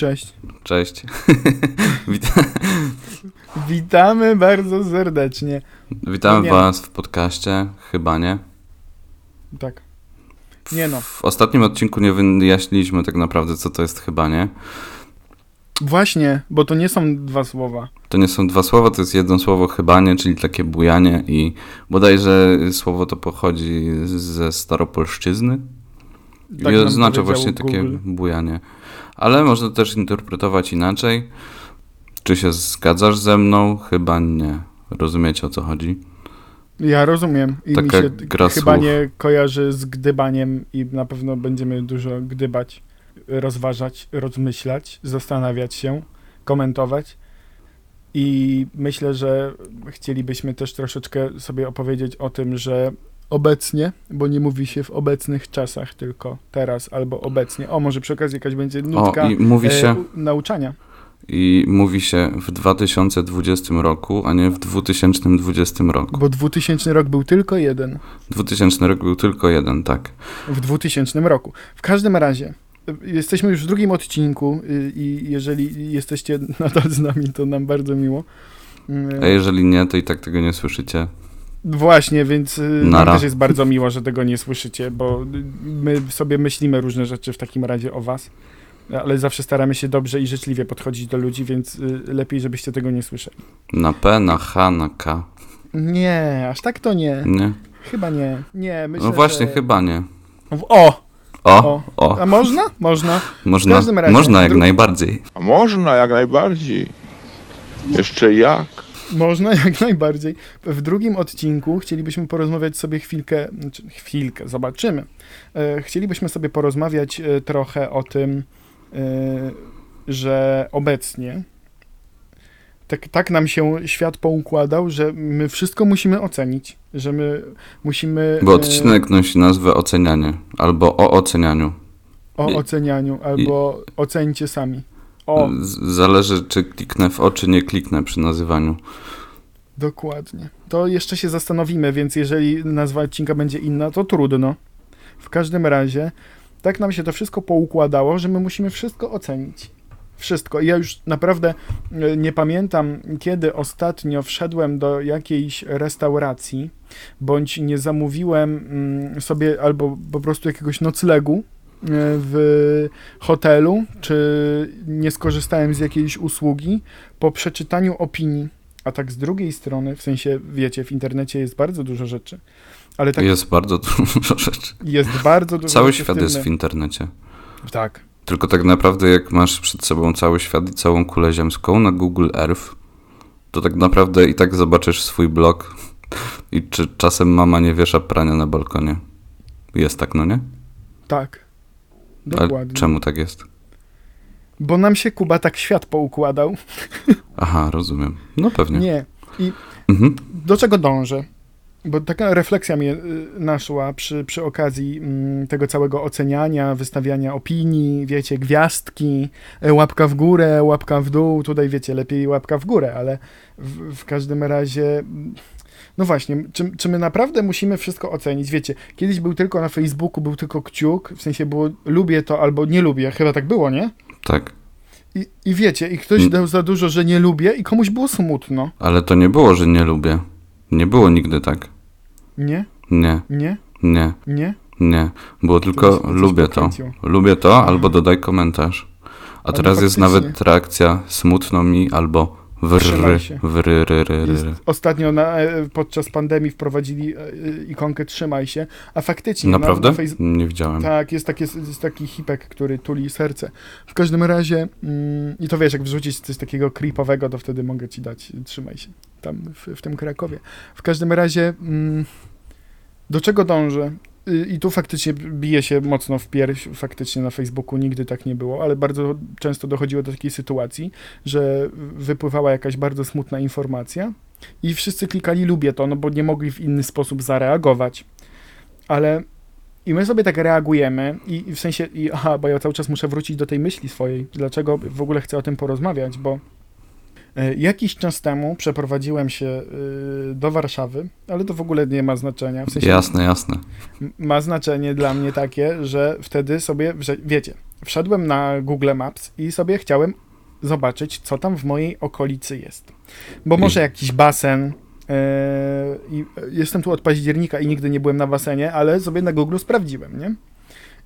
Cześć. Cześć. Wita- Witamy bardzo serdecznie. Witamy Nie. Was w podcaście. Chyba nie. Tak. Nie no. W ostatnim odcinku nie wyjaśniliśmy tak naprawdę, co to jest chyba nie. Właśnie, bo to nie są dwa słowa. To nie są dwa słowa, to jest jedno słowo chyba nie, czyli takie bujanie i bodajże słowo to pochodzi ze staropolszczyzny. Tak I oznacza właśnie takie Google. bujanie. Ale można też interpretować inaczej. Czy się zgadzasz ze mną? Chyba nie. Rozumiecie o co chodzi? Ja rozumiem. I mi Taka się gra chyba słów. nie kojarzy z gdybaniem i na pewno będziemy dużo gdybać, rozważać, rozmyślać, zastanawiać się, komentować. I myślę, że chcielibyśmy też troszeczkę sobie opowiedzieć o tym, że obecnie, bo nie mówi się w obecnych czasach, tylko teraz albo obecnie. O, może przy okazji jakaś będzie nutka O, i mówi e, się, u- nauczania. i mówi się w 2020 roku, a nie w 2020 roku. Bo 2000 rok był tylko jeden. 2000 rok był tylko jeden, tak. W 2000 roku. W każdym razie, y, jesteśmy już w drugim odcinku y, i jeżeli jesteście nadal z nami, to nam bardzo miło. Y, A jeżeli nie, to i tak tego nie słyszycie. Właśnie, więc y, Nara. też jest bardzo miło, że tego nie słyszycie, bo y, my sobie myślimy różne rzeczy w takim razie o was, ale zawsze staramy się dobrze i życzliwie podchodzić do ludzi, więc y, lepiej, żebyście tego nie słyszeli. Na P, na H, na K. Nie, aż tak to nie. Nie? Chyba nie. Nie, myślę, No właśnie, że... chyba nie. O! O, O. o, A można? Można. można, każdym razie, można jak dru- najbardziej. A można jak najbardziej. Jeszcze jak. Można jak najbardziej. W drugim odcinku chcielibyśmy porozmawiać sobie chwilkę, znaczy chwilkę, zobaczymy. E, Chcielibyśmy sobie porozmawiać e, trochę o tym, e, że obecnie tak, tak nam się świat poukładał, że my wszystko musimy ocenić, że my musimy Bo odcinek nosi nazwę ocenianie, albo o ocenianiu. o i- ocenianiu albo ocencie sami. O, Zależy, czy kliknę w o, czy nie kliknę przy nazywaniu. Dokładnie. To jeszcze się zastanowimy, więc jeżeli nazwa odcinka będzie inna, to trudno. W każdym razie, tak nam się to wszystko poukładało, że my musimy wszystko ocenić. Wszystko. I Ja już naprawdę e, nie pamiętam, kiedy ostatnio wszedłem do jakiejś restauracji, bądź nie zamówiłem mm, sobie albo po prostu jakiegoś noclegu w hotelu, czy nie skorzystałem z jakiejś usługi po przeczytaniu opinii. A tak z drugiej strony, w sensie, wiecie, w internecie jest bardzo dużo rzeczy, ale tak jest, Jest bardzo dużo rzeczy. bardzo dużo Cały świat jest w internecie. Tak. Tylko tak naprawdę, jak masz przed sobą cały świat i całą kulę ziemską na Google Earth, to tak naprawdę i tak zobaczysz swój blog i czy czasem mama nie wiesza prania na balkonie. Jest tak, no nie? Tak. Dokładnie. czemu tak jest? Bo nam się Kuba tak świat poukładał. Aha, rozumiem. No pewnie. Nie. Mhm. Do czego dążę? Bo taka refleksja mnie y, naszła przy, przy okazji mm, tego całego oceniania, wystawiania opinii, wiecie, gwiazdki, y, łapka w górę, łapka w dół. Tutaj, wiecie, lepiej łapka w górę, ale w, w każdym razie. No właśnie, czy, czy my naprawdę musimy wszystko ocenić? Wiecie, kiedyś był tylko na Facebooku, był tylko kciuk, w sensie było lubię to albo nie lubię, chyba tak było, nie? Tak. I, i wiecie, i ktoś Mm. dał za dużo, że nie lubię, i komuś było smutno. Ale to nie było, że nie lubię. Nie było nigdy tak. Nie, Nie, nie, nie, nie. nie. Było tylko lubię to. Lubię to, albo dodaj komentarz. A teraz jest nawet reakcja smutno mi, albo Wrry, się. wry, ry, ry, Jest, ry. ostatnio na, e, podczas pandemii wprowadzili e, ikonkę Trzymaj się, a faktycznie Naprawdę? na, na Nie widziałem. Tak, jest, taki, jest taki hipek, który tuli serce. W każdym razie, mm, i to wiesz, jak wrzucić coś takiego creepowego, to wtedy mogę ci dać, trzymaj się, tam w, w tym Krakowie. W każdym razie, mm, do czego dążę? Y, I tu faktycznie bije się mocno w pierś, faktycznie na Facebooku nigdy tak nie było, ale bardzo często dochodziło do takiej sytuacji, że wypływała jakaś bardzo smutna informacja i wszyscy klikali lubię to, no bo nie mogli w inny sposób zareagować. Ale i my sobie tak reagujemy i, i w sensie, i, aha, bo ja cały czas muszę wrócić do tej myśli swojej, dlaczego w ogóle chcę o tym porozmawiać, bo Jakiś czas temu przeprowadziłem się y, do Warszawy, ale to w ogóle nie ma znaczenia. W sensie Jasne, jasne. ma znaczenie dla mnie takie, że wtedy sobie, wiecie, wszedłem na Google Maps i sobie chciałem zobaczyć, co tam w mojej okolicy jest. Bo może jakiś basen. e, I jestem tu od października i nigdy nie byłem na basenie, ale sobie na Google sprawdziłem, nie?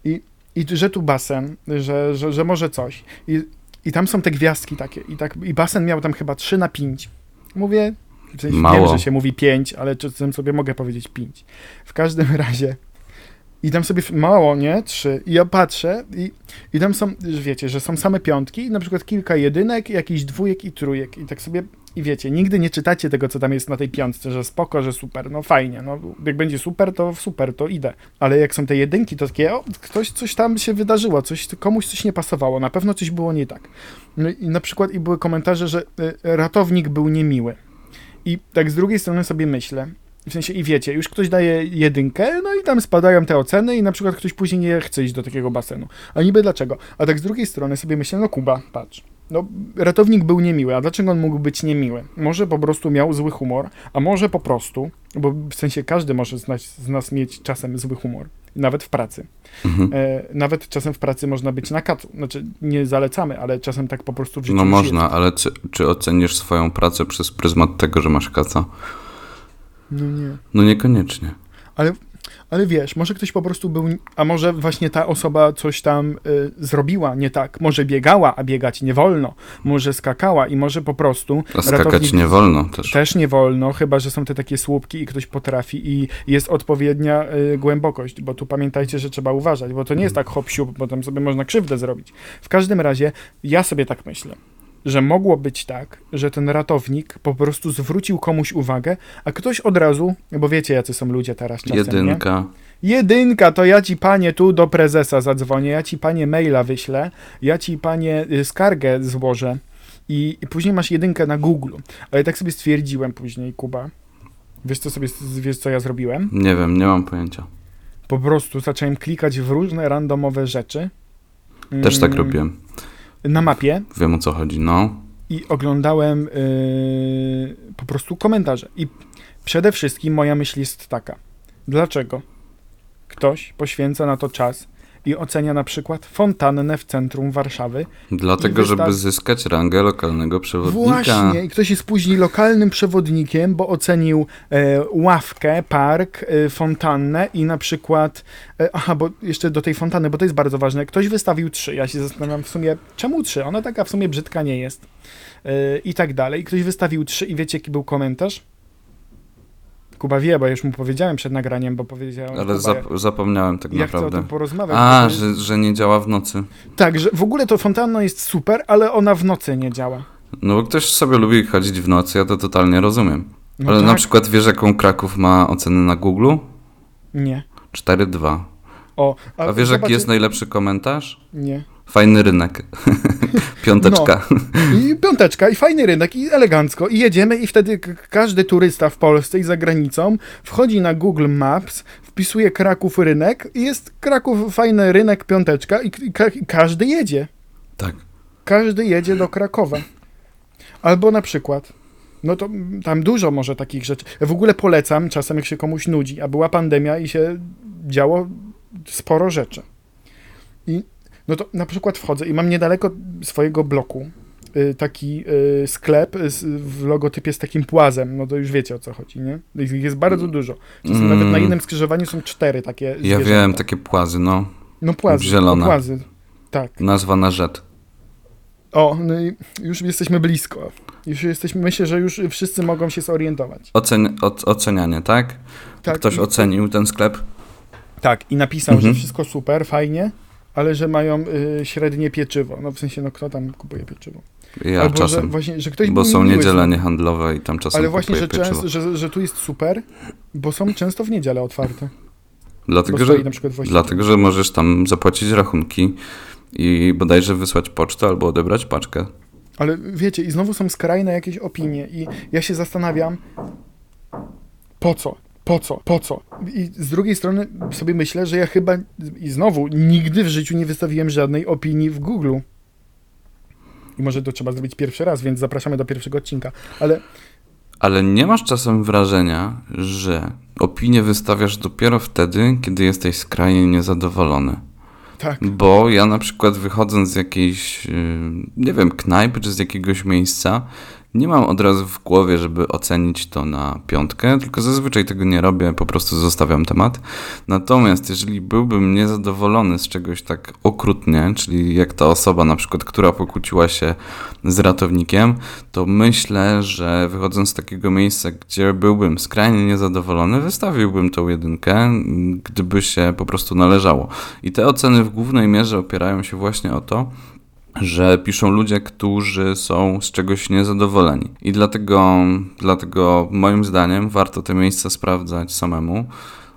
I, i że tu basen, że, że, że może coś. I, I tam są te gwiazdki takie. I, tak, I basen miał tam chyba 3 na 5. Mówię, w sensie wiem, Mało. że się mówi 5, ale czasem sobie mogę powiedzieć 5. W każdym razie. I tam sobie mało, nie? Trzy. I ja patrzę i, i tam są, wiecie, że są same piątki, na przykład kilka jedynek, jakiś dwójek i trójek. I tak sobie, i wiecie, nigdy nie czytacie tego, co tam jest na tej piątce, że spoko, że super, no fajnie, no jak będzie super, to super, to idę. Ale jak są te jedynki, to takie, o, ktoś, coś tam się wydarzyło, coś, komuś coś nie pasowało, na pewno coś było nie tak. No i na przykład i były komentarze, że y, ratownik był niemiły. I tak z drugiej strony sobie myślę, w sensie i wiecie, już ktoś daje jedynkę, no i tam spadają te oceny i na przykład ktoś później nie chce iść do takiego basenu. A niby dlaczego? A tak z drugiej strony sobie myślę, no Kuba, patrz. No, ratownik był niemiły, a dlaczego on mógł być niemiły? Może po prostu miał zły humor, a może po prostu, bo w sensie każdy może z nas, z nas mieć czasem zły humor, nawet w pracy. Mhm. E, nawet czasem w pracy można być na kacu. Znaczy, nie zalecamy, ale czasem tak po prostu w życiu No można, jest. ale czy, czy ocenisz swoją pracę przez pryzmat tego, że masz kaca? No nie. No niekoniecznie. Ale, ale wiesz, może ktoś po prostu był, a może właśnie ta osoba coś tam y, zrobiła nie tak. Może biegała, a biegać nie wolno. Może skakała i może po prostu A skakać ratownik- nie wolno też. też nie wolno, chyba że są te takie słupki i ktoś potrafi i jest odpowiednia y, głębokość, bo tu pamiętajcie, że trzeba uważać, bo to nie jest tak hop siup, bo tam sobie można krzywdę zrobić. W każdym razie ja sobie tak myślę, że mogło być tak, że ten ratownik po prostu zwrócił komuś uwagę, a ktoś od razu, bo wiecie jacy są ludzie teraz czasem, nie? Jedynka. Jedynka, to ja ci panie tu do prezesa zadzwonię, ja ci panie maila wyślę, ja ci panie y, skargę złożę i, i później masz jedynkę na Google. Ale tak sobie stwierdziłem później, Kuba. Wiesz co sobie, wiesz co ja zrobiłem? Nie wiem, nie mam pojęcia. Po prostu zacząłem klikać w różne randomowe rzeczy. Też tak Mm, robiłem. Na mapie Wiem o co chodzi. No. i oglądałem yy, po prostu komentarze. I przede wszystkim moja myśl jest taka. Dlaczego ktoś poświęca na to czas i ocenia na przykład fontannę w centrum Warszawy? Dlatego, wysta- żeby zyskać rangę lokalnego przewodnika. Właśnie, i ktoś jest później lokalnym przewodnikiem, bo ocenił e, ławkę, park, e, fontannę i na przykład, e, aha, bo jeszcze do tej fontanny, bo to jest bardzo ważne, ktoś wystawił trzy, ja się zastanawiam w sumie, czemu trzy, ona taka w sumie brzydka nie jest e, i tak dalej, ktoś wystawił trzy i wiecie jaki był komentarz? Kuba wie, bo już mu powiedziałem przed nagraniem, bo powiedziałem, Ale Kuba, zap- zapomniałem tak ja chcę o naprawdę. tym porozmawiać. A, jest- że, że nie działa w nocy. Tak, że w ogóle to fontanna jest super, ale ona w nocy nie działa. No bo ktoś sobie lubi chodzić w nocy, ja to totalnie rozumiem. No Ale na tak. przykład wiesz, jaką Kraków ma ocenę na Google? Nie. 4,2. O, A wiesz, zobaczy- jaki jest najlepszy komentarz? Nie. Fajny rynek. Piąteczka. I piąteczka, i fajny rynek, i elegancko, i jedziemy, i wtedy każdy turysta w Polsce i za granicą wchodzi na Google Maps, wpisuje Kraków rynek i jest Kraków fajny rynek, piąteczka, i, ka- każdy jedzie. Tak. Każdy jedzie do Krakowa. Albo na przykład, no to tam dużo może takich rzeczy. W ogóle polecam czasem, jak się komuś nudzi, a była pandemia i się działo sporo rzeczy. I no to na przykład wchodzę i mam niedaleko swojego bloku y, taki y, sklep w logotypie z takim płazem. No to już wiecie o co chodzi, nie? Ich jest bardzo dużo. Czasem Mm. nawet na jednym skrzyżowaniu są cztery takie Ja zwierzęta. wiem, takie płazy, no. No płazy, zielone. o, płazy. Tak. Nazwa na rzet. O, no i już jesteśmy blisko. Już jesteśmy, myślę, że już wszyscy mogą się zorientować. Ocen, o, ocenianie, tak? Tak, Ktoś ocenił ten sklep? tak, i napisał, Mhm. że wszystko super, fajnie, ale że mają y, średnie pieczywo. No w sensie, no kto tam kupuje pieczywo? Ja Albo czasem. Że właśnie, że ktoś Bo są niedziele niehandlowe i tam czasem Ale właśnie, że, pieczywo. często, że, że tu jest super, bo są często w niedzielę otwarte. Dlatego, że, dlatego, że możesz tam zapłacić rachunki i bodajże wysłać pocztę albo odebrać paczkę. Ale wiecie, i znowu są skrajne jakieś opinie i ja się zastanawiam, po co? Po co? Po co? I z drugiej strony sobie myślę, że ja chyba i znowu nigdy w życiu nie wystawiłem żadnej opinii w Google. I może to trzeba zrobić pierwszy raz, więc zapraszamy do pierwszego odcinka. Ale Ale nie masz czasem wrażenia, że opinię wystawiasz dopiero wtedy, kiedy jesteś skrajnie niezadowolony. tak, Bo ja na przykład wychodząc z jakiejś, yy, nie wiem, knajpy czy z jakiegoś miejsca, nie mam od razu w głowie, żeby ocenić to na piątkę, tylko zazwyczaj tego nie robię, po prostu zostawiam temat. Natomiast jeżeli byłbym niezadowolony z czegoś tak okrutnie, czyli jak ta osoba na przykład, która pokłóciła się z ratownikiem, to myślę, że wychodząc z takiego miejsca, gdzie byłbym skrajnie niezadowolony, wystawiłbym tą jedynkę, gdyby się po prostu należało. I te oceny w głównej mierze opierają się właśnie o to, że piszą ludzie, którzy są z czegoś niezadowoleni. I dlatego, dlatego moim zdaniem warto te miejsca sprawdzać samemu.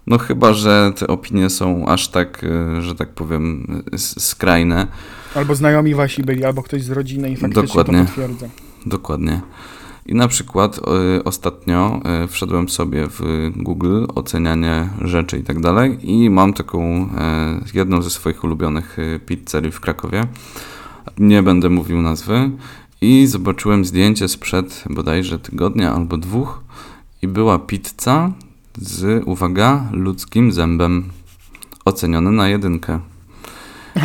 No chyba, że te opinie są aż tak, y, że tak powiem, skrajne. albo znajomi wasi byli, albo ktoś z rodziny i faktycznie Dokładnie. to potwierdza. Dokładnie. I na przykład y, ostatnio y, wszedłem sobie w Google ocenianie rzeczy i tak dalej i mam taką y, jedną ze swoich ulubionych y, pizzerii w Krakowie. Nie będę mówił nazwy i zobaczyłem zdjęcie sprzed bodajże tygodnia albo dwóch i była pizza z, uwaga, ludzkim zębem oceniony na jedynkę.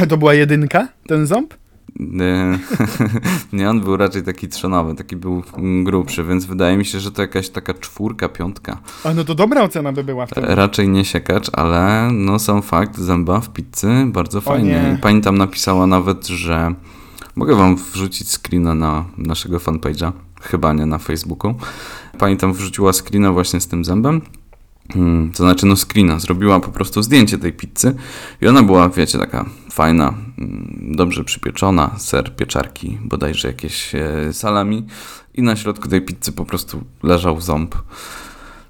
To była jedynka, ten ząb? Nie, nie, on był raczej taki trzonowy, taki był grubszy, więc wydaje mi się, że to jakaś taka czwórka, piątka. A no to dobra ocena by była wtedy. Raczej nie siekacz, ale no sam fakt, zęba w pizzy, bardzo fajnie. pani tam napisała nawet, że mogę wam wrzucić screena na naszego fanpage'a, chyba nie na Facebooku. Pani tam wrzuciła screena właśnie z tym zębem. Hmm, to znaczy, no screena, zrobiła po prostu zdjęcie tej pizzy i ona była, wiecie, taka fajna, mm, dobrze przypieczona, ser, pieczarki, bodajże jakieś e, salami i na środku tej pizzy po prostu leżał ząb.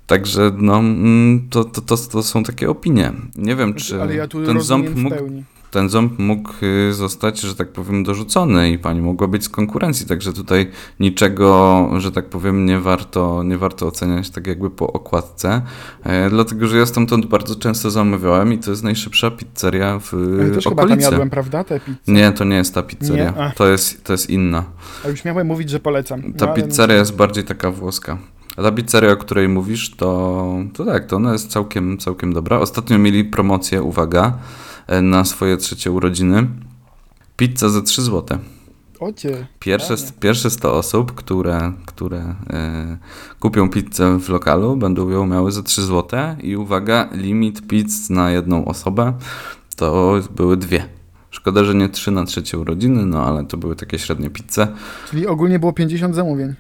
Także no, mm, to, to, to, to są takie opinie. Nie wiem, czy Ale ja tu ten ząb rozumiem w mógł pełni. Ten ząb mógł y, zostać, że tak powiem, dorzucony i pani mogła być z konkurencji, także tutaj niczego, że tak powiem, nie warto, nie warto oceniać tak jakby po okładce, e, dlatego, że ja stamtąd bardzo często zamawiałem i to jest najszybsza pizzeria w Ale też chyba tam okolicy. jadłem, prawda? Nie, to nie jest ta pizzeria, to jest, to jest inna. A już miałem mówić, że polecam. Ta No, pizzeria jest bardziej taka włoska. A ta pizzeria, o której mówisz, to, to tak, to ona jest całkiem, całkiem dobra. Ostatnio mieli promocję, uwaga, na swoje trzecie urodziny. Pizza za 3 zł. Ocie. Pierwsze, pierwsze 100 osób, które, które e, kupią pizzę w lokalu, będą ją miały za 3 zł. I uwaga, limit pizz na jedną osobę to były dwie. Szkoda, że nie trzy na trzecie urodziny, no ale to były takie średnie pizze. Czyli ogólnie było 50 zamówień.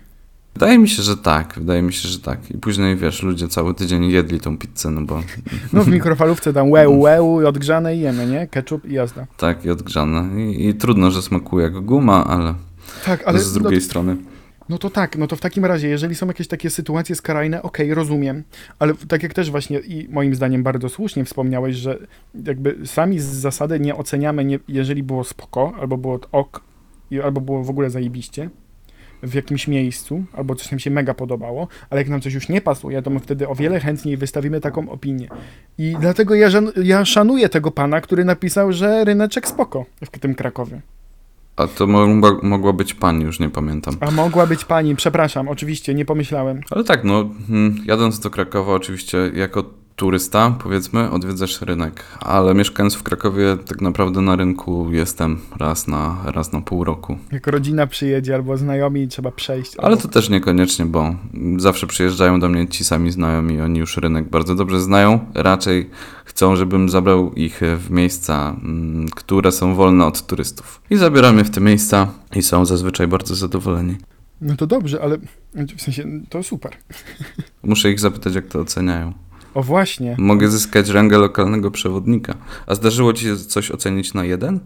Wydaje mi się, że tak. Wydaje mi się, że tak. I później, wiesz, ludzie cały tydzień jedli tą pizzę, no bo No w mikrofalówce tam łeł, łeł, odgrzane i jemy, nie? Ketchup i jazda. tak i odgrzane. I, I trudno, że smakuje jak guma, ale, Tak, ale z no, drugiej strony. no to tak, no to w takim razie, jeżeli są jakieś takie sytuacje skrajne, okej, rozumiem, ale tak jak też właśnie i moim zdaniem bardzo słusznie wspomniałeś, że jakby sami z zasady nie oceniamy, nie, jeżeli było spoko, albo było ok, i- albo było w ogóle zajebiście w jakimś miejscu, albo coś nam się mega podobało, ale jak nam coś już nie pasuje, to my wtedy o wiele chętniej wystawimy taką opinię. I dlatego ja, ja szanuję tego pana, który napisał, że ryneczek spoko w tym Krakowie. A to mogła, mogła być pani, już nie pamiętam. A mogła być pani, przepraszam, oczywiście, nie pomyślałem. Ale tak, no, mm, jadąc do Krakowa, oczywiście jako turysta, powiedzmy, odwiedzasz rynek, ale mieszkając w Krakowie, tak naprawdę na rynku jestem raz na, raz na pół roku. Jak rodzina przyjedzie albo znajomi, trzeba przejść. Ale albo... to też niekoniecznie, bo zawsze przyjeżdżają do mnie ci sami znajomi, oni już rynek bardzo dobrze znają. Raczej chcą, żebym zabrał ich w miejsca, mm, które są wolne od turystów. I zabieram je w te miejsca i są zazwyczaj bardzo zadowoleni. No to dobrze, ale w sensie to super. Muszę ich zapytać, jak to oceniają. O właśnie. Mogę zyskać rangę lokalnego przewodnika. A zdarzyło ci się coś ocenić na jeden?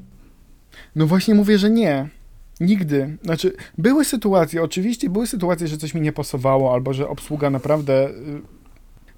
No właśnie mówię, że nie. Nigdy. Znaczy, były sytuacje, oczywiście były sytuacje, że coś mi nie pasowało, albo że obsługa naprawdę y,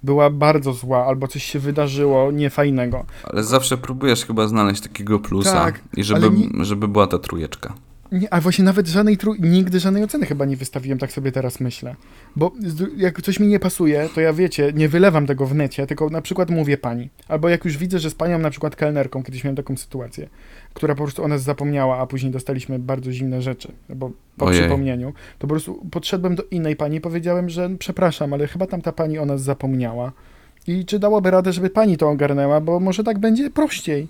była bardzo zła, albo coś się wydarzyło niefajnego. Ale zawsze próbujesz chyba znaleźć takiego plusa. Tak, I żeby, ale żeby była ta trójeczka. Nie, a właśnie nawet żadnej trój... nigdy żadnej oceny chyba nie wystawiłem, tak sobie teraz myślę. Bo jak coś mi nie pasuje, to ja wiecie, nie wylewam tego w necie, tylko na przykład mówię pani. Albo jak już widzę, że z panią na przykład kelnerką, kiedyś miałem taką sytuację, która po prostu o nas zapomniała, a później dostaliśmy bardzo zimne rzeczy, bo po Ojej. przypomnieniu, to po prostu podszedłem do innej pani i powiedziałem, że przepraszam, ale chyba tam ta pani o nas zapomniała. I czy dałoby radę, żeby pani to ogarnęła, bo może tak będzie prościej.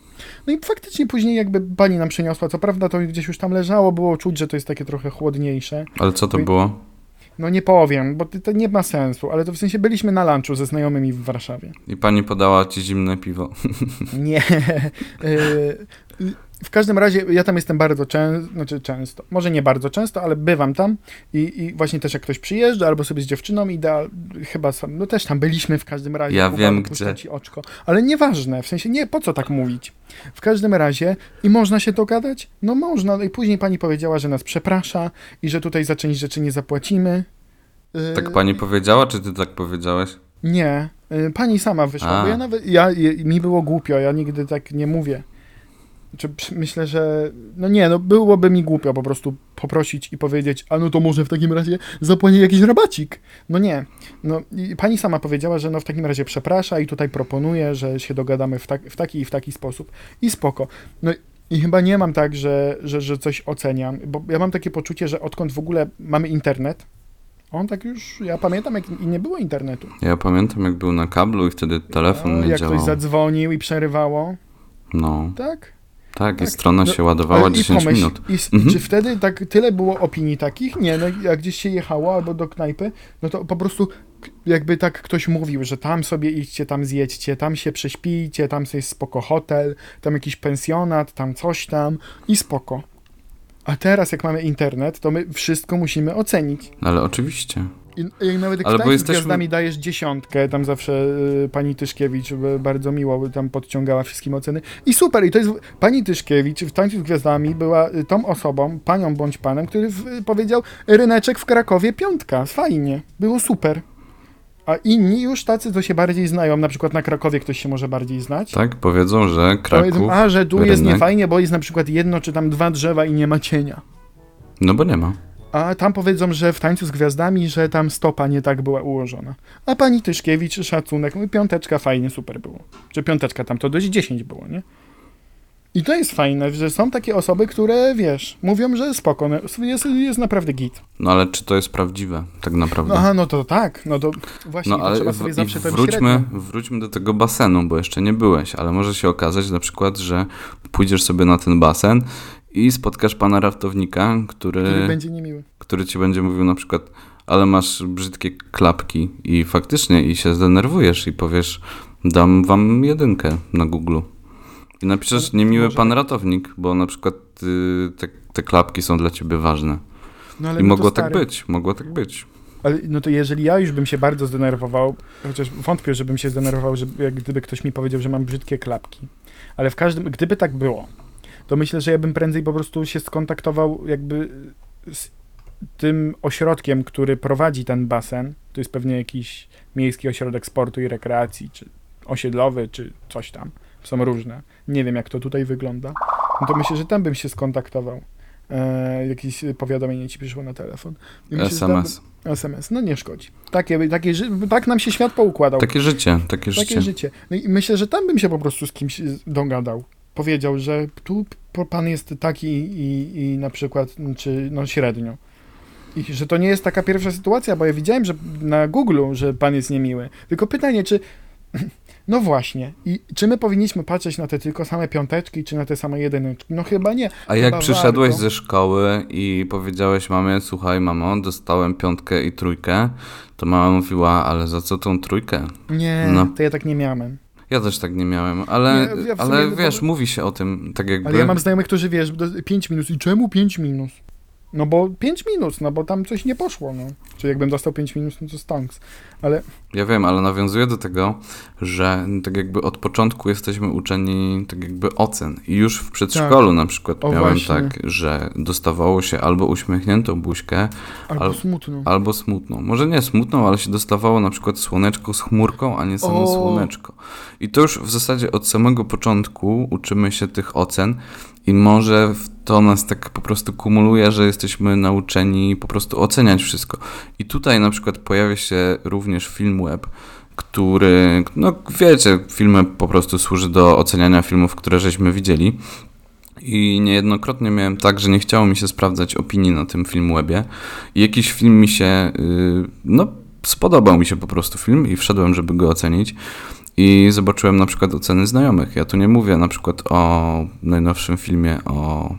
No i faktycznie później jakby pani nam przyniosła, co prawda to gdzieś już tam leżało, było czuć, że to jest takie trochę chłodniejsze. Ale co to było? No nie powiem, bo to to nie ma sensu, ale to w sensie byliśmy na lunchu ze znajomymi w Warszawie. I pani podała ci zimne piwo. Nie. Y, W każdym razie ja tam jestem bardzo często, znaczy często, może nie bardzo często, ale bywam tam i, i właśnie też jak ktoś przyjeżdża albo sobie z dziewczyną i da, chyba sam, no też tam byliśmy w każdym razie. Ja wiem, gdzie. Ci oczko, ale nieważne, w sensie nie, po co tak mówić. W każdym razie i można się dogadać? No można, no i później pani powiedziała, że nas przeprasza i że tutaj za część rzeczy nie zapłacimy. Y, Tak pani powiedziała, czy ty tak powiedziałeś? nie, y, pani sama wyszła, A. bo ja nawet, ja, mi było głupio, ja nigdy tak nie mówię. Czy przy- myślę, że, no nie, no byłoby mi głupio po prostu poprosić i powiedzieć, a no to może w takim razie zapłani jakiś rabacik. No nie, no i pani sama powiedziała, że no w takim razie przeprasza i tutaj proponuje, że się dogadamy w, tak, w taki i w taki sposób i spoko. No i chyba nie mam tak, że, że, że coś oceniam, bo ja mam takie poczucie, że odkąd w ogóle mamy internet, on tak już, ja pamiętam jak i nie było internetu. Ja pamiętam, jak był na kablu i wtedy telefon No, nie jak działał. ktoś zadzwonił i przerywało, No, tak? Tak, i Tak. strona No, się ładowała Ale i 10 pomyśl, minut. I, Mhm. Czy wtedy tak tyle było opinii takich? Nie, no jak gdzieś się jechało albo do knajpy, no to po prostu jakby tak ktoś mówił, że tam sobie idźcie, tam zjedźcie, tam się prześpijcie, tam jest spoko hotel, tam jakiś pensjonat, tam coś tam i spoko. A teraz jak mamy internet, to my wszystko musimy ocenić. Ale oczywiście. I, i nawet jak Ale bo jesteśmy- gwiazdami dajesz dziesiątkę, tam zawsze y, pani Tyszkiewicz y, bardzo miło by tam podciągała wszystkim oceny. I super, i to jest, pani Tyszkiewicz w tańcu z gwiazdami była y, tą osobą, panią bądź panem, który w, y, powiedział ryneczek w Krakowie piątka, fajnie, było super. A inni już tacy, co się bardziej znają, na przykład na Krakowie ktoś się może bardziej znać. Tak, powiedzą, że Kraków... Powiedzą, a, że tu jest rynek. niefajnie, bo jest na przykład jedno czy tam dwa drzewa i nie ma cienia. No bo nie ma. A tam powiedzą, że w tańcu z gwiazdami, że tam stopa nie tak była ułożona. A pani Tyszkiewicz, szacunek, no i piąteczka fajnie, super było. Czy piąteczka tam to dość 10 było, nie? I to jest fajne, że są takie osoby, które, wiesz, mówią, że spoko, no, jest, jest naprawdę git. No ale czy to jest prawdziwe, tak naprawdę? No, aha, no to tak, no to właśnie, No to ale trzeba w, sobie i zawsze wróćmy, wróćmy do tego basenu, bo jeszcze nie byłeś, ale może się okazać na przykład, że pójdziesz sobie na ten basen i spotkasz pana raftownika, który, Który będzie niemiły. który ci będzie mówił na przykład, ale masz brzydkie klapki i faktycznie i się zdenerwujesz i powiesz, dam wam jedynkę na Google. I napiszesz niemiły może pan ratownik, bo na przykład y, te, te klapki są dla ciebie ważne. No, I no mogło tak być, mogło tak być. Ale no to jeżeli ja już bym się bardzo zdenerwował, chociaż wątpię, żebym się zdenerwował, że jak gdyby ktoś mi powiedział, że mam brzydkie klapki. Ale w każdym, gdyby tak było, to myślę, że ja bym prędzej po prostu się skontaktował jakby z tym ośrodkiem, który prowadzi ten basen. To jest pewnie jakiś miejski ośrodek sportu i rekreacji, czy osiedlowy, czy coś tam. Są różne. Nie wiem, jak to tutaj wygląda. No to myślę, że tam bym się skontaktował. E, jakieś powiadomienie ci przyszło na telefon. Myślę, SMS. SMS, no nie szkodzi. Takie, takie, tak nam się świat poukładał. Takie życie, takie życie. Takie życie. No i myślę, że tam bym się po prostu z kimś dogadał. Powiedział, że tu pan jest taki i, i na przykład, czy no średnio. I że to nie jest taka pierwsza sytuacja, bo ja widziałem, że na Google, że pan jest niemiły. Tylko pytanie, czy. No właśnie. I czy my powinniśmy patrzeć na te tylko same piąteczki, czy na te same jedyneczki? No chyba nie. A jak Chyba przyszedłeś warto. ze szkoły i powiedziałeś mamie, słuchaj mamo, dostałem piątkę i trójkę, to mama mówiła, ale za co tą trójkę? Nie, No. to ja tak nie miałem. Ja też tak nie miałem, ale, ja w ale wiesz, mówi się o tym tak jakby... Ale ja mam znajomych, którzy wiesz, 5 minus. I czemu 5 minus? No bo 5 minus, no bo tam coś nie poszło, no. Czy jakbym dostał 5 minus, no to stonks. Ale Ja wiem, ale nawiązuję do tego, że tak jakby od początku jesteśmy uczeni tak jakby ocen. I już w przedszkolu na przykład O, miałem właśnie. tak, że dostawało się albo uśmiechniętą buźkę, Albo Al- smutno. albo smutną. Może nie smutną, ale się dostawało na przykład słoneczko z chmurką, a nie samo O. słoneczko. I to już w zasadzie od samego początku uczymy się tych ocen i może to nas tak po prostu kumuluje, że jesteśmy nauczeni po prostu oceniać wszystko. I tutaj na przykład pojawia się również film web, który, no wiecie, film po prostu służy do oceniania filmów, które żeśmy widzieli. I niejednokrotnie miałem tak, że nie chciało mi się sprawdzać opinii na tym Filmwebie. I jakiś film mi się, yy, no, spodobał mi się po prostu film i wszedłem, żeby go ocenić. I zobaczyłem na przykład oceny znajomych. Ja tu nie mówię na przykład o najnowszym filmie o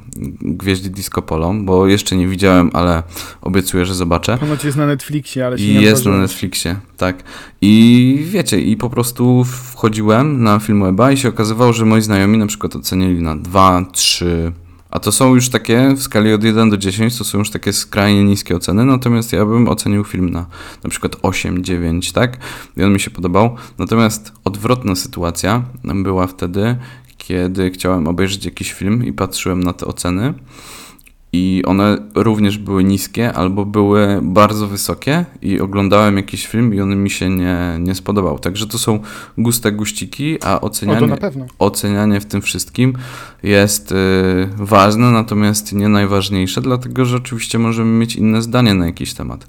Gwieździe Disco Polo, bo jeszcze nie widziałem, ale obiecuję, że zobaczę. Ponoć jest na Netflixie, ale się I nie jest na. Netflixie, tak. I wiecie, i po prostu wchodziłem na Filmweba i się okazywało, że moi znajomi na przykład ocenili na 2, 3, a to są już takie w skali od 1 do 10, to są już takie skrajnie niskie oceny, natomiast ja bym ocenił film na na przykład 8, 9, tak? I on mi się podobał. Natomiast odwrotna sytuacja była wtedy, kiedy chciałem obejrzeć jakiś film i patrzyłem na te oceny i one również były niskie albo były bardzo wysokie i oglądałem jakiś film i on mi się nie, nie spodobał. Także to są guste guściki, a O, ocenianie, pewno. ocenianie w tym wszystkim jest y, ważne, natomiast nie najważniejsze, dlatego że oczywiście możemy mieć inne zdanie na jakiś temat.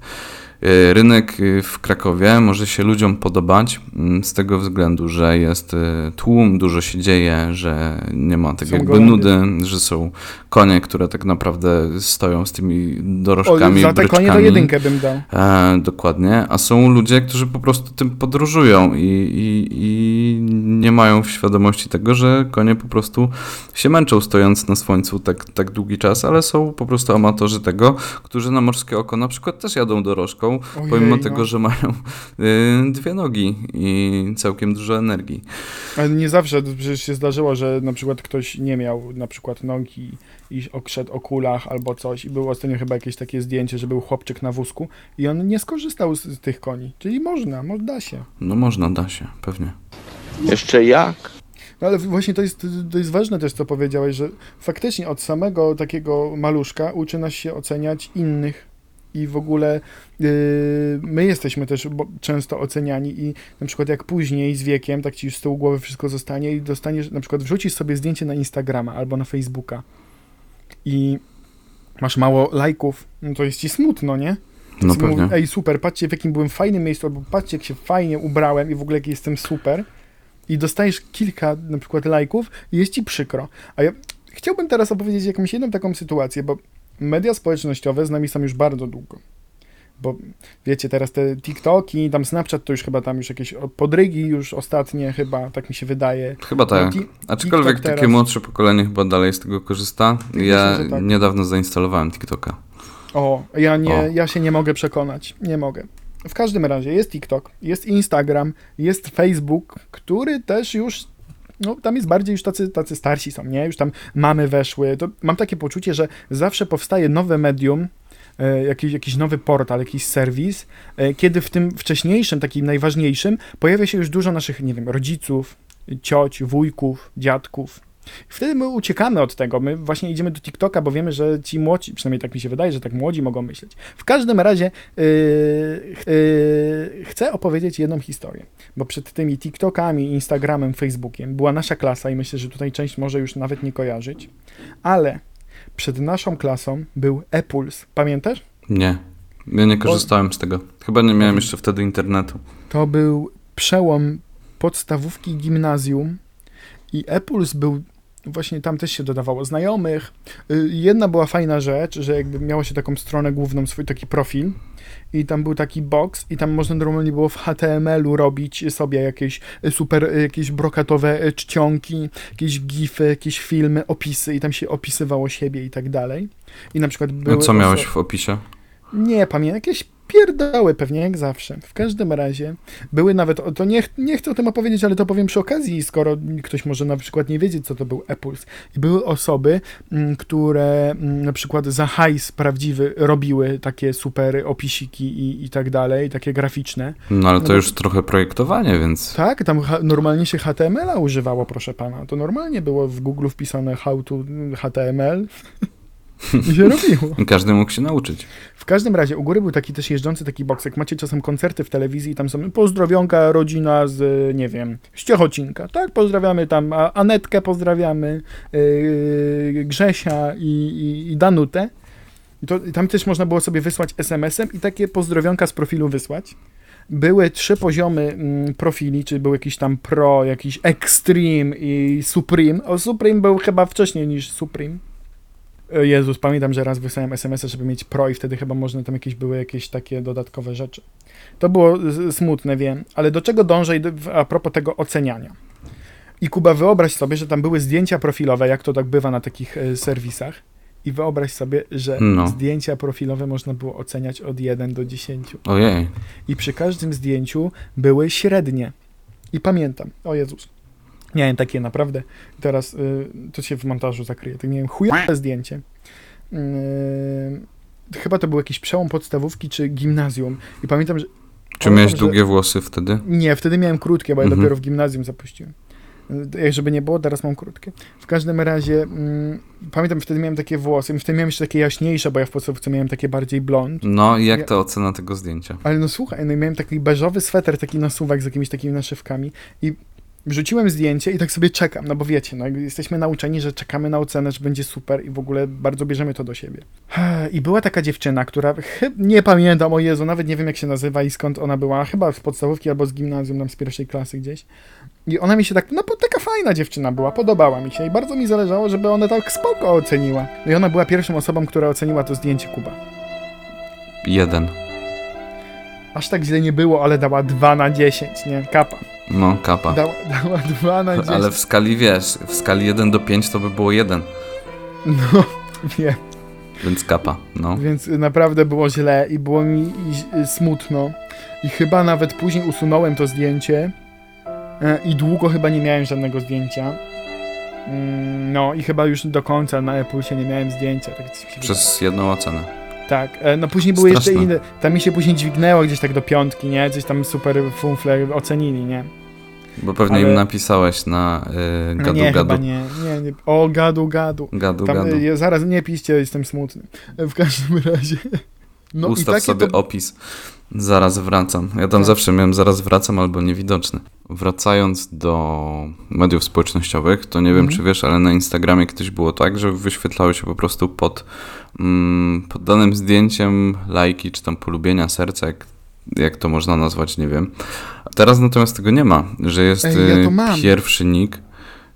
Y, Rynek y, w Krakowie może się ludziom podobać mm, z tego względu, że jest y, tłum, dużo się dzieje, że nie ma tak Są jakby gołębie. nudy, że są konie, które tak naprawdę stoją z tymi O, dorożkami, za te konie to jedynkę bym dał. E, dokładnie, a są ludzie, którzy po prostu tym podróżują i, i, i nie mają świadomości tego, że konie po prostu się męczą stojąc na słońcu tak, tak długi czas, ale są po prostu amatorzy tego, którzy na morskie oko na przykład też jadą dorożką, Ojej, pomimo no. tego, że mają y, dwie nogi i całkiem dużo energii. Ale nie zawsze przecież się zdarzyło, że na przykład ktoś nie miał na przykład nogi i okrzedł o kulach albo coś i było ostatnio chyba jakieś takie zdjęcie, że był chłopczyk na wózku i on nie skorzystał z, z tych koni. Czyli można, mo- da się. No można, da się, pewnie. Jeszcze jak? No ale właśnie to jest, to jest ważne też, co powiedziałeś, że faktycznie od samego takiego maluszka uczy nas się oceniać innych i w ogóle yy, my jesteśmy też często oceniani i na przykład jak później z wiekiem, tak ci już z tyłu głowy wszystko zostanie i dostaniesz, na przykład wrzucisz sobie zdjęcie na Instagrama albo na Facebooka i masz mało lajków, no to jest ci smutno, nie? No pewnie. mówię, Ej, super, patrzcie w jakim byłem fajnym miejscu, albo patrzcie jak się fajnie ubrałem i w ogóle jaki jestem super. I dostajesz kilka na przykład lajków i jest ci przykro. A ja chciałbym teraz opowiedzieć jakąś jedną taką sytuację, bo media społecznościowe z nami są już bardzo długo. Bo wiecie, teraz te TikToki, tam Snapchat to już chyba tam już jakieś podrygi już ostatnie chyba, tak mi się wydaje. Chyba tak. Aczkolwiek TikTok takie teraz- młodsze pokolenie chyba dalej z tego korzysta. Ja Myślę, tak. niedawno zainstalowałem TikToka. O, ja, nie, O. ja się nie mogę przekonać. Nie mogę. W każdym razie jest TikTok, jest Instagram, jest Facebook, który też już. No, tam jest bardziej już tacy, tacy starsi są, nie? Już tam mamy weszły. To mam takie poczucie, że zawsze powstaje nowe medium, e, jakiś, jakiś nowy portal, jakiś serwis, e, kiedy w tym wcześniejszym, takim najważniejszym, pojawia się już dużo naszych, nie wiem, rodziców, cioć, wujków, dziadków. Wtedy my uciekamy od tego. My właśnie idziemy do TikToka, bo wiemy, że ci młodzi, przynajmniej tak mi się wydaje, że tak młodzi mogą myśleć. W każdym razie yy, yy, chcę opowiedzieć jedną historię, bo przed tymi TikTokami, Instagramem, Facebookiem była nasza klasa i myślę, że tutaj część może już nawet nie kojarzyć, ale przed naszą klasą był e-puls. Pamiętasz? Nie. Ja nie korzystałem z tego. Chyba nie miałem jeszcze wtedy internetu. To był przełom podstawówki i gimnazjum i e-puls był właśnie tam też się dodawało znajomych. Y, Jedna była fajna rzecz, że jakby miało się taką stronę główną, swój taki profil i tam był taki box i tam można normalnie było w HTML-u robić sobie jakieś y, super, y, jakieś brokatowe czcionki, jakieś gify, jakieś filmy, opisy i tam się opisywało siebie i tak dalej. I na przykład były No co miałeś w opisie? Nie pamiętam, jakieś pierdoły pewnie jak zawsze. W każdym razie były nawet, to nie, nie chcę o tym opowiedzieć, ale to powiem przy okazji, skoro ktoś może na przykład nie wiedzieć, co to był e-puls. I były osoby, mm, które mm, na przykład za hajs prawdziwy robiły takie super opisiki i, i tak dalej, takie graficzne. No ale No to bo- już trochę projektowanie, więc Tak, tam normalnie się HTML-a używało, proszę pana. To normalnie było w Google wpisane how to HTML i się robiło. każdy mógł się nauczyć. W każdym razie u góry był taki też jeżdżący taki boksek. Macie czasem koncerty w telewizji i tam są pozdrowionka rodzina z, nie wiem, z Ciechocinka, tak? Pozdrawiamy tam Anetkę, pozdrawiamy yy, Grzesia i, i, i Danutę. I, to, I tam też można było sobie wysłać SMS-em i takie pozdrowionka z profilu wysłać. Były trzy poziomy mm, profili, czyli był jakiś tam Pro, jakiś Extreme i Supreme. O, Supreme był chyba wcześniej niż Supreme. E, Jezus, pamiętam, że raz wysłałem SMS-a, żeby mieć Pro i wtedy chyba można tam jakieś były jakieś takie dodatkowe rzeczy. To było smutne, wiem, ale do czego dążę a propos tego oceniania. I Kuba, wyobraź sobie, że tam były zdjęcia profilowe, jak to tak bywa na takich e, serwisach. I wyobraź sobie, że No. zdjęcia profilowe można było oceniać od 1 do 10. Ojej. I przy każdym zdjęciu były średnie. I pamiętam, o Jezus, miałem takie naprawdę, teraz y, to się w montażu zakryje, tak miałem chujowe zdjęcie. Y, chyba to był jakiś przełom podstawówki czy gimnazjum. I pamiętam, że Czy miałeś że- długie włosy wtedy? nie, wtedy miałem krótkie, bo ja Mhm. dopiero w gimnazjum zapuściłem. Jak żeby nie było, teraz mam krótkie. W każdym razie, mm, pamiętam, wtedy miałem takie włosy, wtedy miałem jeszcze takie jaśniejsze, bo ja w podstawówce miałem takie bardziej blond. No i jak Ja- ta ocena tego zdjęcia? Ale no słuchaj, no i miałem taki beżowy sweter, taki nasuwak z jakimiś takimi naszywkami i wrzuciłem zdjęcie i tak sobie czekam, no bo wiecie, no jesteśmy nauczeni, że czekamy na ocenę, że będzie super i w ogóle bardzo bierzemy to do siebie. I była taka dziewczyna, która, nie pamiętam, o Jezu, nawet nie wiem jak się nazywa i skąd ona była, chyba z podstawówki albo z gimnazjum, tam z pierwszej klasy gdzieś. I ona mi się tak, no bo taka fajna dziewczyna była, podobała mi się i bardzo mi zależało, żeby ona tak spoko oceniła. I ona była pierwszą osobą, która oceniła to zdjęcie Kuba. Jeden. Aż tak źle nie było, ale dała 2 na 10, nie? Kapa. No, kapa. Dała, dała 2 na 10. Ale w skali, wiesz, w skali 1 do 5 to by było 1, No, wiem. więc kapa, no. Więc naprawdę było źle i było mi i- i smutno. I chyba nawet później usunąłem to zdjęcie. E, I długo chyba nie miałem żadnego zdjęcia. Mm, No i chyba już do końca na Apple'sie nie miałem zdjęcia. Tak, wydaje. Przez jedną ocenę. tak. E, no później były jeszcze Straszne. inne. Tam mi się później dźwignęło gdzieś tak do piątki, nie? Gdzieś tam super funfle ocenili, nie? Bo pewnie Ale- im napisałeś na y, gadu nie, gadu. chyba nie, nie, nie. O, gadu, gadu. Gadu Tam, gadu. e, zaraz nie piszcie, jestem smutny. E, W każdym razie. No i Ustaw takie sobie to... opis. Zaraz wracam. Ja tam Tak. zawsze miałem zaraz wracam albo niewidoczny. Wracając do mediów społecznościowych, to nie wiem, Mhm. czy wiesz, ale na Instagramie kiedyś było tak, że wyświetlały się po prostu pod, mm, pod danym zdjęciem lajki, czy tam polubienia, serca, jak, jak to można nazwać, nie wiem. Teraz natomiast tego nie ma, że jest Ej, ja y, pierwszy nick,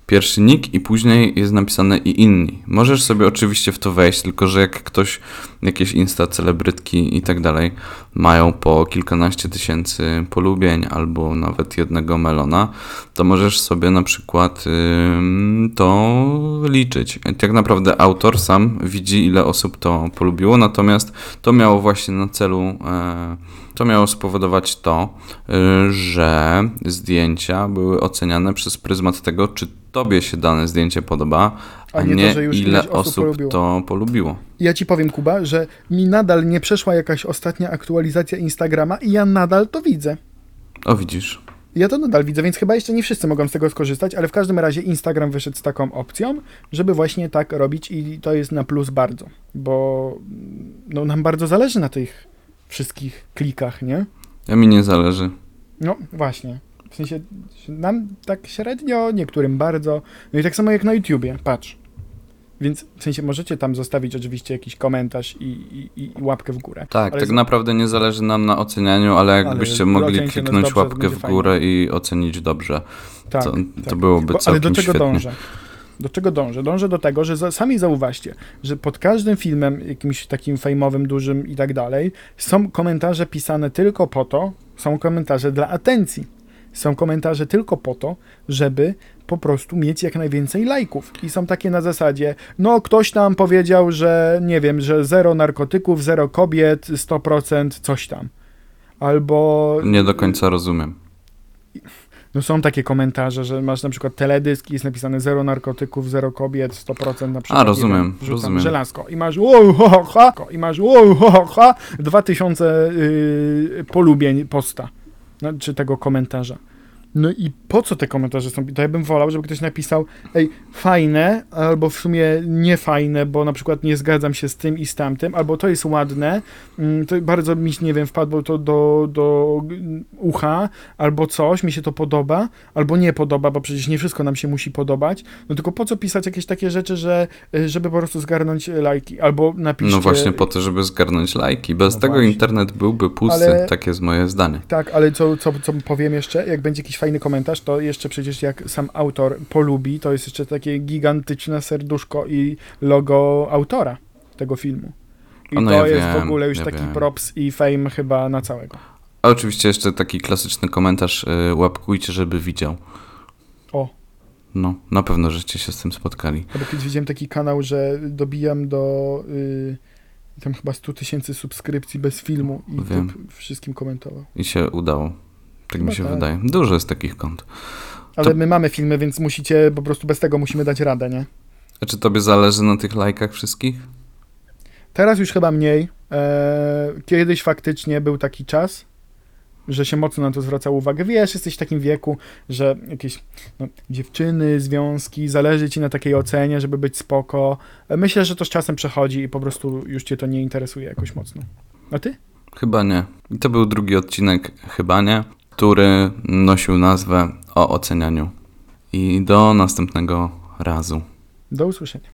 pierwszy nick i później jest napisane i inni. Możesz sobie oczywiście w to wejść, tylko że jak ktoś, jakieś insta celebrytki i tak dalej mają po kilkanaście tysięcy polubień albo nawet jednego melona, to możesz sobie na przykład ym, to liczyć. Tak naprawdę autor sam widzi ile osób to polubiło, natomiast to miało właśnie na celu e, to miało spowodować to, y, że zdjęcia były oceniane przez pryzmat tego, czy tobie się dane zdjęcie podoba, a, A nie to, nie, że już ile osób osób polubiło. to polubiło. Ja ci powiem, Kuba, że mi nadal nie przeszła jakaś ostatnia aktualizacja Instagrama i ja nadal to widzę. O, widzisz. Ja to nadal widzę, więc chyba jeszcze nie wszyscy mogą z tego skorzystać, ale w każdym razie Instagram wyszedł z taką opcją, żeby właśnie tak robić i to jest na plus bardzo, bo no, nam bardzo zależy na tych wszystkich klikach, nie? Ja mi nie zależy. No właśnie. W sensie nam tak średnio, niektórym bardzo. No i tak samo jak na YouTubie, patrz. Więc w sensie możecie tam zostawić oczywiście jakiś komentarz i, i, i łapkę w górę. Tak, Ale tak z- naprawdę nie zależy nam na ocenianiu, ale jakbyście Ale mogli kliknąć dobrze, łapkę w fajnie. górę i ocenić dobrze, Tak, to, to tak. byłoby Bo, ale całkiem do czego świetnie. dążę? Do czego dążę? Dążę do tego, że za, sami zauważcie, że pod każdym filmem, jakimś takim fejmowym, dużym i tak dalej, są komentarze pisane tylko po to, są komentarze dla atencji. Są komentarze tylko po to, żeby po prostu mieć jak najwięcej lajków. I są takie na zasadzie, no ktoś tam powiedział, że nie wiem, że zero narkotyków, zero kobiet, 100% coś tam. Albo Nie do końca rozumiem. no są takie komentarze, że masz na przykład teledysk i jest napisane zero narkotyków, zero kobiet, 100% na przykład. A, rozumiem, rozumiem. Żelazko. I masz wow, ho, ho, ho, i masz wow, ho, ho, ho, 2000 yy, polubień posta, no, czy tego komentarza. No i po co te komentarze są? To ja bym wolał, żeby ktoś napisał, ej, fajne, albo w sumie nie fajne, bo na przykład nie zgadzam się z tym i z tamtym, albo to jest ładne, mm, to bardzo mi, nie wiem, wpadło to do, do ucha, albo coś, mi się to podoba, albo nie podoba, bo przecież nie wszystko nam się musi podobać, no tylko po co pisać jakieś takie rzeczy, że, y, żeby po prostu zgarnąć y, lajki, albo napiszcie... No właśnie po to, żeby zgarnąć lajki. Bez No tego właśnie. internet byłby pusty. Ale- Tak jest moje zdanie. Tak, ale co, co, co powiem jeszcze, jak będzie jakiś fajny komentarz, to jeszcze przecież jak sam autor polubi, to jest jeszcze takie gigantyczne serduszko i logo autora tego filmu. I O, no to ja jest w wiem, ogóle już ja taki wiem. props i fame chyba na całego. A oczywiście jeszcze taki klasyczny komentarz, y, łapkujcie, żeby widział. O. No, na pewno żeście się z tym spotkali. Albo kiedyś widziałem taki kanał, że dobijam do y, tam chyba 100 tysięcy subskrypcji bez filmu i Wiem. typ wszystkim komentował. I się udało. Tak Chyba mi się tak. wydaje. Dużo jest takich kont. Ale To- my mamy filmy, więc musicie, po prostu bez tego musimy dać radę, nie? A czy tobie zależy na tych lajkach wszystkich? Teraz już chyba mniej. E, kiedyś faktycznie był taki czas, że się mocno na to zwracało uwagę. Wiesz, jesteś w takim wieku, że jakieś no, dziewczyny, związki, zależy ci na takiej ocenie, żeby być spoko. E, Myślę, że to z czasem przechodzi i po prostu już cię to nie interesuje jakoś mocno. A ty? Chyba nie. I to był drugi odcinek, chyba nie, który nosił nazwę o ocenianiu. I do następnego razu. Do usłyszenia.